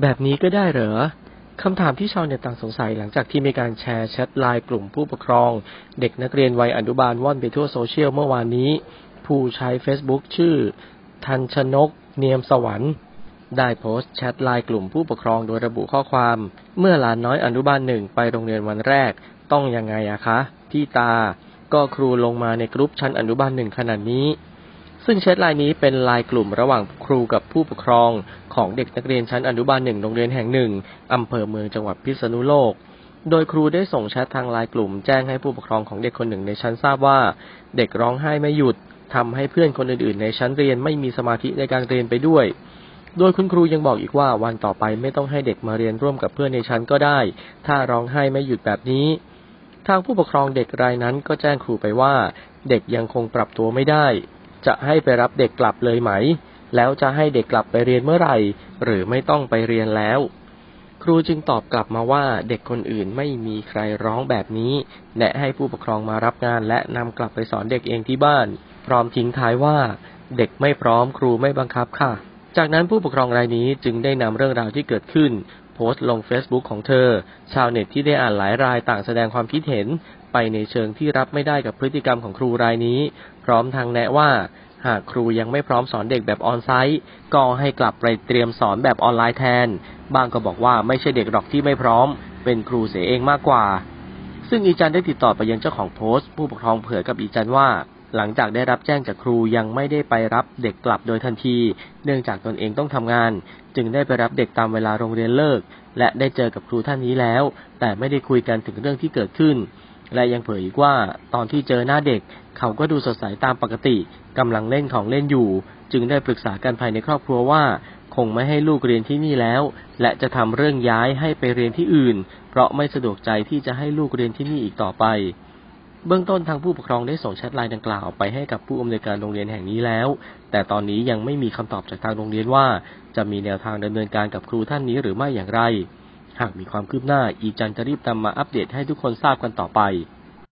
แบบนี้ก็ได้เหรอคำถามที่ชาวเน็ตต่างสงสัยหลังจากที่มีการแชร์แชทไลน์กลุ่มผู้ปกครอง เด็กนักเรียนวัยอนุบาลว่อนไปทั่วโซเชียลเมื่อวานนี้ ผู้ใช้ Facebook ชื่อ ทันชนก เนียมสวรรค์ได้โพสต์แชทไลน์กลุ่มผู้ปกครองโดยระบุข้อความ เมื่อหลานน้อยอนุบาลหนึ่งไปโรงเรียนวันแรก ต้องยังไงอะคะ พี่ตา ก็ครูลงมาในกรุ๊ปชั้นอนุบาลหนึ่งขนาดนี้ ซึ่งแชทไลน์นี้เป็นไลน์กลุ่มระหว่างครูกับผู้ปกครองของเด็กนักเรียนชั้นอนุบาลหนึ่งโรงเรียนแห่งหนึ่งอำเภอเมืองจังหวัดพิษณุโลก โดยครูได้ส่งแชททางไลน์กลุ่มแจ้งให้ผู้ปกครองของเด็กคนหนึ่งในชั้นทราบว่า เด็กร้องไห้ไม่หยุดทำให้เพื่อนคนอื่นๆ ในชั้นเรียนไม่มีสมาธิในการเรียนไปด้วย โดยคุณครูยังบอกอีกว่าวันต่อไปไม่ต้องให้เด็กมาเรียนร่วมกับเพื่อนในชั้นก็ได้ ถ้าร้องไห้ไม่หยุดแบบนี้ ทางผู้ปกครองเด็กรายนั้นก็แจ้งครูไปว่า เด็กยังคงปรับตัวไม่ได้ จะให้ไปรับเด็กกลับเลยไหม แล้วจะให้เด็กกลับไปเรียนเมื่อไหร่ หรือไม่ต้องไปเรียนแล้ว ครูจึงตอบกลับมาว่าเด็กคนอื่นไม่มีใครร้องแบบนี้แนะให้ผู้ปกครองมารับงานและนำกลับไปสอนเด็กเองที่บ้าน พร้อมทิ้งท้ายว่า เด็กไม่พร้อมครูไม่บังคับค่ะ จากนั้นผู้ปกครองรายนี้จึงได้นำเรื่องราวที่เกิดขึ้น โพสต์ลง Facebook ของเธอ ชาวเน็ตที่ได้อ่านหลายรายต่างแสดงความคิดเห็น ไปในเชิงที่รับไม่ได้กับพฤติกรรมของครูรายนี้ พร้อมทางแนะว่า หากครูยังไม่พร้อมสอนเด็กแบบออนไซต์ ก็ให้กลับไปเตรียมสอนแบบออนไลน์แทน บางก็บอกว่าไม่ใช่เด็กหรอกที่ไม่พร้อม เป็นครูเสียเองมากกว่า ซึ่งอีจันได้ติดต่อไปยังเจ้าของโพสต์ ผู้ปกครองเผยกับอีจันว่า หลังจากได้รับแจ้งจากครูยังไม่ได้ไปรับเด็กกลับโดยทันที เนื่องจากตนเองต้องทำงาน จึงได้ไปรับเด็กตามเวลาโรงเรียนเลิก และได้เจอกับครูท่านนี้แล้ว แต่ไม่ได้คุยกันถึงเรื่องที่เกิดขึ้น และยังเผยอีกว่าตอนที่เจอหน้าเด็ก เขาก็ดูสดใสตามปกติกำลังเล่นของเล่นอยู่ จึงได้ปรึกษากันภายในครอบครัวว่าคงไม่ให้ลูกเรียนที่นี่แล้ว และจะทำเรื่องย้ายให้ไปเรียนที่อื่น เพราะไม่สะดวกใจที่จะให้ลูกเรียนที่นี่อีกต่อไป เบื้องต้นทางผู้ปกครองได้ส่งแชทไลน์ดังกล่าวไปให้กับผู้อำนวยการโรงเรียนแห่งนี้แล้ว แต่ตอนนี้ยังไม่มีคำตอบจากทางโรงเรียนว่า จะมีแนวทางดำเนินการกับครูท่านนี้หรือไม่อย่างไร หากมีความคืบหน้าอีจันจะรีบนำมาอัปเดตให้ทุกคนทราบกันต่อไป